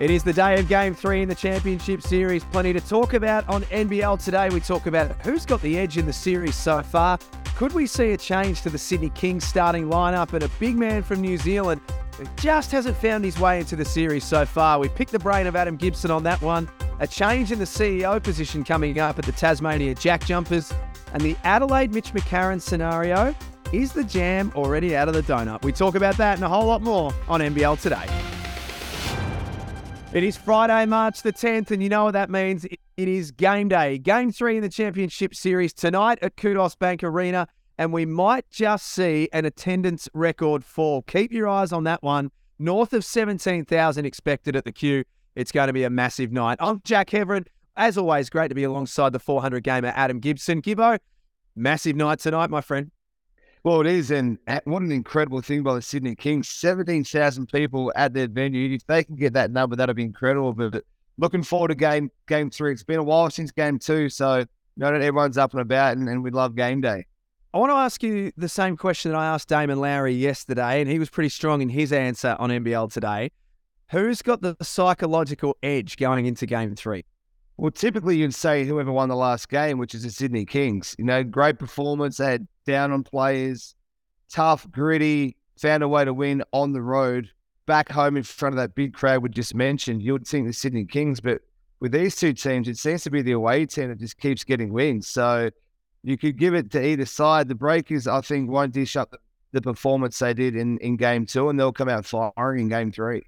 It is the day of game three in the championship series. Plenty to talk about on NBL today. We talk about who's got the edge in the series so far. Could we see a change to the Sydney Kings starting lineup and a big man from New Zealand who just hasn't found his way into the series so far? We picked the brain of Adam Gibson on that one. A change in the CEO position coming up at the Tasmania Jack Jumpers and the Adelaide Mitch McCarron scenario. Is the jam already out of the donut? We talk about that and a whole lot more on NBL today. It is Friday, March the 10th, and you know what that means. It is game day. Game three in the championship series tonight at Kudos Bank Arena, and we might just see an attendance record fall. Keep your eyes on that one. North of 17,000 expected at the queue. It's going to be a massive night. I'm Jack Heverin. As always, great to be alongside the 400 gamer Adam Gibson. Gibbo, massive night tonight, my friend. Well, it is, and eh, what an incredible thing by the Sydney Kings. 17,000 people at their venue. If they can get that number, that'll be incredible. But looking forward to game game three. It's been a while since game two, so you know, everyone's up and about, and, and we love game day. I want to ask you the same question that I asked Damon Lowry yesterday, and he was pretty strong in his answer on NBL today. Who's got the psychological edge going into game three? Well, typically you'd say whoever won the last game, which is the Sydney Kings. You know, great performance. They had down on players, tough, gritty, found a way to win on the road, back home in front of that big crowd we just mentioned. You would think the Sydney Kings, but with these two teams, it seems to be the away team that just keeps getting wins. So you could give it to either side. The Breakers, I think, won't dish up the, the performance they did in, in game two, and they'll come out firing in game three.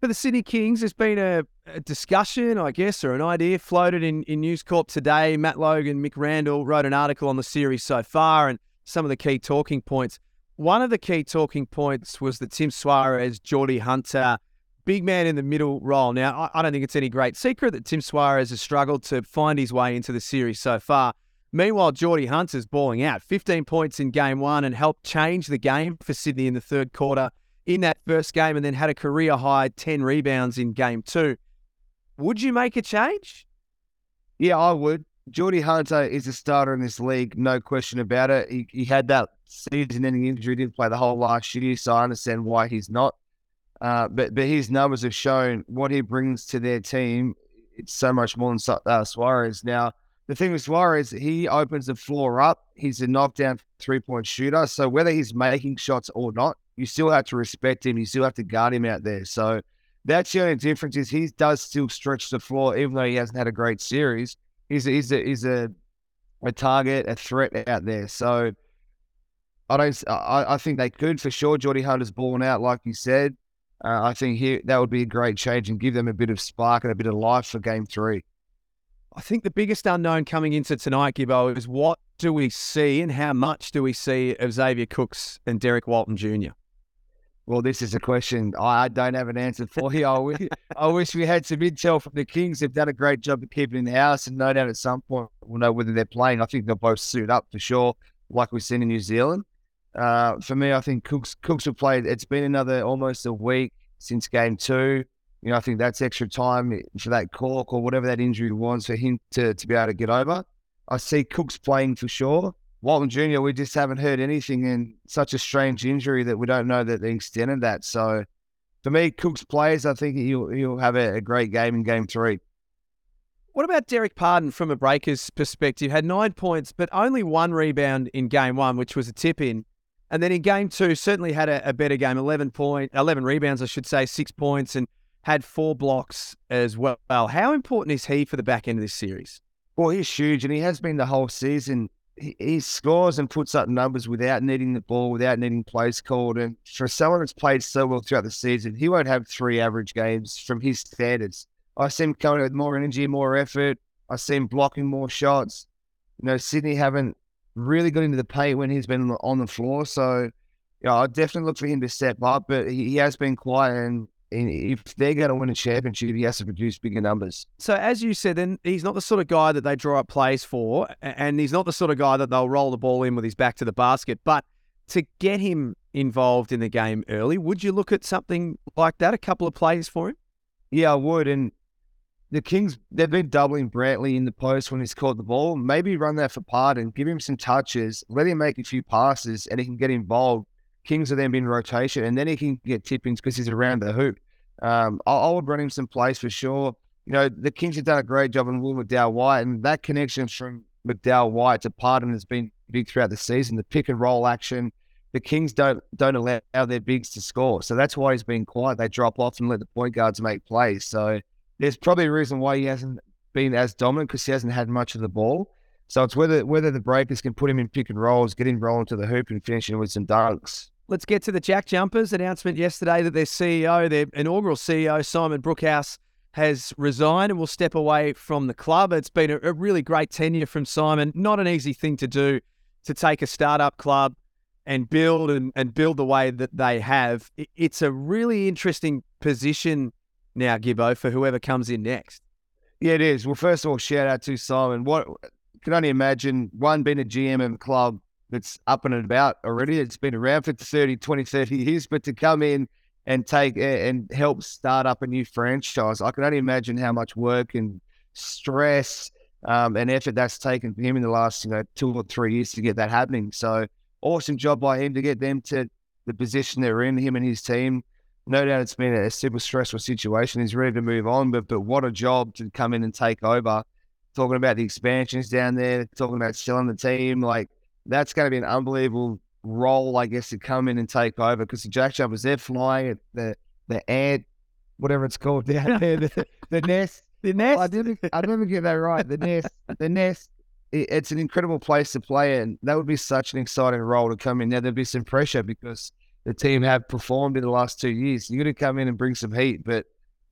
For the Sydney Kings, there's been a, a, discussion, I guess, or an idea floated in, in News Corp today. Matt Logan, Mick Randall wrote an article on the series so far and some of the key talking points. One of the key talking points was that Tim Soares, Geordie Hunter, big man in the middle role. Now, I, I don't think it's any great secret that Tim Soares has struggled to find his way into the series so far. Meanwhile, Geordie Hunter's balling out, 15 points in game one and helped change the game for Sydney in the third quarter in that first game and then had a career high 10 rebounds in game two. Would you make a change? Yeah, I would. Geordie Hunter is a starter in this league, no question about it. He, he had that season ending injury, didn't play the whole last year, so I understand why he's not. Uh, but but his numbers have shown what he brings to their team. It's so much more than uh, Soares. Now, the thing with Soares, he opens the floor up. He's a knockdown three point shooter. So whether he's making shots or not, you still have to respect him. You still have to guard him out there. So that's the only difference is he does still stretch the floor, even though he hasn't had a great series. He's a, he's a, he's a, a target, a threat out there. So I don't. I, I think they could for sure. Geordie Hunter's balling out, like you said. Uh, I think he, that would be a great change and give them a bit of spark and a bit of life for game three. I think the biggest unknown coming into tonight, Gibbo, is what do we see and how much do we see of Xavier Cooks and Derrick Walton Jr.? Well, this is a question I don't have an answer for you. I wish, I wish we had some intel from the Kings. They've done a great job of keeping in the house, and no doubt at some point we'll know whether they're playing. I think they'll both suit up for sure, like we've seen in New Zealand. Uh, for me, I think Cooks Cooks will play. It's been another almost a week since game two. You know, I think that's extra time for that cork or whatever that injury was for him to, to be able to get over. I see Cooks playing for sure. Walton Jr., we just haven't heard anything in such a strange injury that we don't know that they extended that. So for me, Cooks plays, I think he'll, he'll have a, a great game in game three. What about Dererk Pardon from a Breakers perspective? Had nine points, but only one rebound in game one, which was a tip in. And then in game two, certainly had a, a better game, 11 point, 11 rebounds, I should say, six points, and had four blocks as well. How important is he for the back end of this series? Well, he's huge, and he has been the whole season he, scores and puts up numbers without needing the ball, without needing plays called. And for someone that's played so well throughout the season, he won't have three average games from his standards. I see him coming with more energy, more effort. I see him blocking more shots. You know, Sydney haven't really got into the paint when he's been on the floor. So, yeah, I definitely look for him to step up, but he, he has been quiet and if they're going to win a championship, he has to produce bigger numbers. So, as you said, then he's not the sort of guy that they draw up plays for, and he's not the sort of guy that they'll roll the ball in with his back to the basket. But to get him involved in the game early, would you look at something like that? A couple of plays for him? Yeah, I would. And the Kings, they've been doubling Brantley in the post when he's caught the ball. Maybe run that for Pardon, give him some touches, let him make a few passes, and he can get involved Kings are then in rotation, and then he can get tip ins because he's around the hoop. Um, I, I, would run him some plays for sure. You know, the Kings have done a great job on Will McDowell White, and that connection from McDowell White to Pardon has been big throughout the season. The pick and roll action, the Kings don't don't allow their bigs to score, so that's why he's been quiet. They drop off and let the point guards make plays. So there's probably a reason why he hasn't been as dominant because he hasn't had much of the ball. So it's whether whether the breakers can put him in pick and rolls, get him rolling to the hoop, and finish him with some dunks. Let's get to the Jack Jumpers announcement yesterday that their CEO, their inaugural CEO, Simon Brookhouse, has resigned and will step away from the club. It's been a, a really great tenure from Simon. Not an easy thing to do to take a startup club and build and, and build the way that they have. It's a really interesting position now, Gibbo, for whoever comes in next. Yeah, it is. Well, first of all, shout out to Simon. What can only imagine one being a GM of a club that's up and about already. It's been around for 30, 20, 30 years, but to come in and take and help start up a new franchise, I can only imagine how much work and stress um, and effort that's taken for him in the last, you know, two or three years to get that happening. So awesome job by him to get them to the position they're in, him and his team. No doubt it's been a super stressful situation. He's ready to move on, but but what a job to come in and take over. Talking about the expansions down there, talking about selling the team, like that's going to be an unbelievable role, I guess, to come in and take over because the Jack Jumpers, they're flying at the, the ant, whatever it's called down there, the, the nest. The nest. I didn't, I didn't get that right. The nest. The nest. It, it's an incredible place to play, and that would be such an exciting role to come in. Now there'd be some pressure because the team have performed in the last two years. You're going to come in and bring some heat, but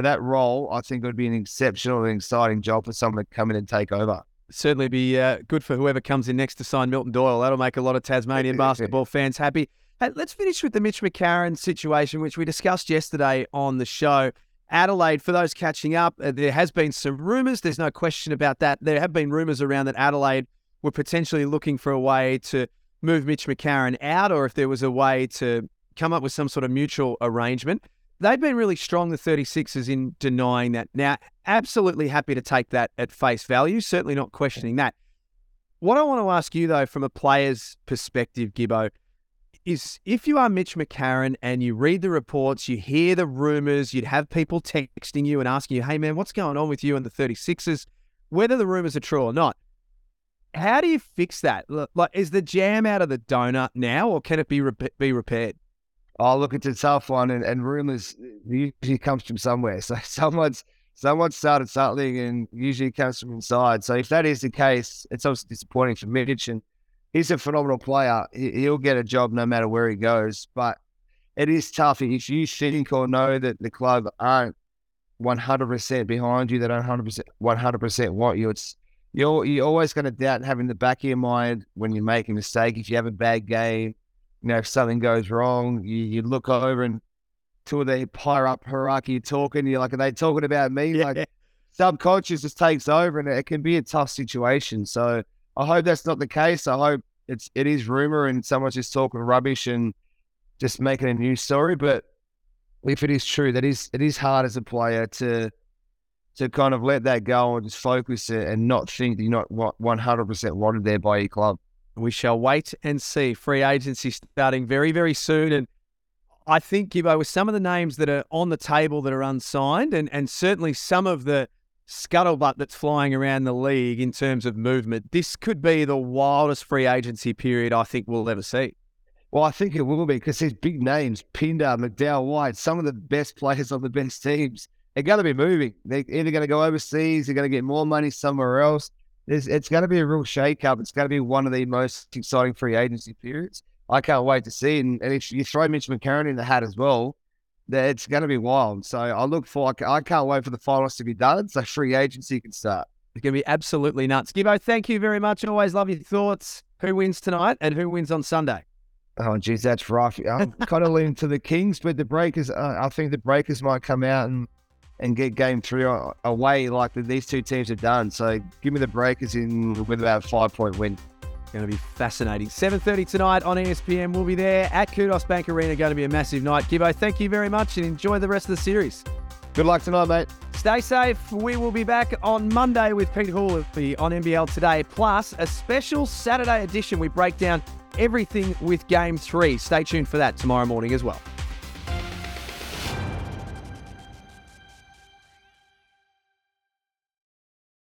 for that role, I think it would be an exceptional and exciting job for someone to come in and take over certainly be uh, good for whoever comes in next to sign Milton Doyle. That'll make a lot of Tasmanian basketball fans happy. Hey, let's finish with the Mitch McCarron situation, which we discussed yesterday on the show. Adelaide, for those catching up, uh, there has been some rumours. There's no question about that. There have been rumours around that Adelaide were potentially looking for a way to move Mitch McCarron out, or if there was a way to come up with some sort of mutual arrangement they've been really strong, the 36ers, in denying that. Now, absolutely happy to take that at face value, certainly not questioning that. What I want to ask you, though, from a player's perspective, Gibbo, is if you are Mitch McCarron and you read the reports, you hear the rumors, you'd have people texting you and asking you, hey, man, what's going on with you and the 36ers, whether the rumors are true or not. How do you fix that? Like, is the jam out of the donut now, or can it be rep- be repaired? Oh, look, it's a tough one, and, and rumors uh, usually comes from somewhere. So someone's someone started something, and usually comes from inside. So if that is the case, it's obviously disappointing for Mitch, and he's a phenomenal player. He'll get a job no matter where he goes, but it is tough if you think or know that the club aren't 100% behind you, they don't 100% 100% want you. It's you're you're always going to doubt having the back of your mind when you make a mistake. If you have a bad game, you know, if something goes wrong, you, you look over and two of the higher up hierarchy talking, you're like, are they talking about me? Yeah. Like subconscious just takes over and it can be a tough situation. So I hope that's not the case. I hope it's it is rumor and someone's just talking rubbish and just making a news story. But if it is true, that is it is hard as a player to to kind of let that go and just focus and not think that you're not one hundred percent wanted there by your club. We shall wait and see. Free agency starting very, very soon. And I think, Gibbo, with some of the names that are on the table that are unsigned, and, and certainly some of the scuttlebutt that's flying around the league in terms of movement, this could be the wildest free agency period I think we'll ever see. Well, I think it will be because these big names Pinder, McDowell White, some of the best players on the best teams. They're going to be moving. They're either going to go overseas, they're going to get more money somewhere else it's, it's going to be a real shake-up. It's going to be one of the most exciting free agency periods. I can't wait to see it. And, and if you throw Mitch McCarron in the hat as well, that it's going to be wild. So I look for, I can't wait for the finals to be done so free agency can start. It's going to be absolutely nuts. Gibbo, thank you very much. Always love your thoughts. Who wins tonight and who wins on Sunday? Oh, geez, that's rough. I'm kind of leaning to the Kings, but the Breakers, uh, I think the Breakers might come out and and get game three away like these two teams have done. So give me the Breakers in with about a five point win. Going to be fascinating. 7.30 tonight on ESPN. We'll be there at Kudos Bank Arena. Going to be a massive night. Gibbo, thank you very much and enjoy the rest of the series. Good luck tonight, mate. Stay safe. We will be back on Monday with Pete Hall on NBL Today, plus a special Saturday edition. We break down everything with Game 3. Stay tuned for that tomorrow morning as well.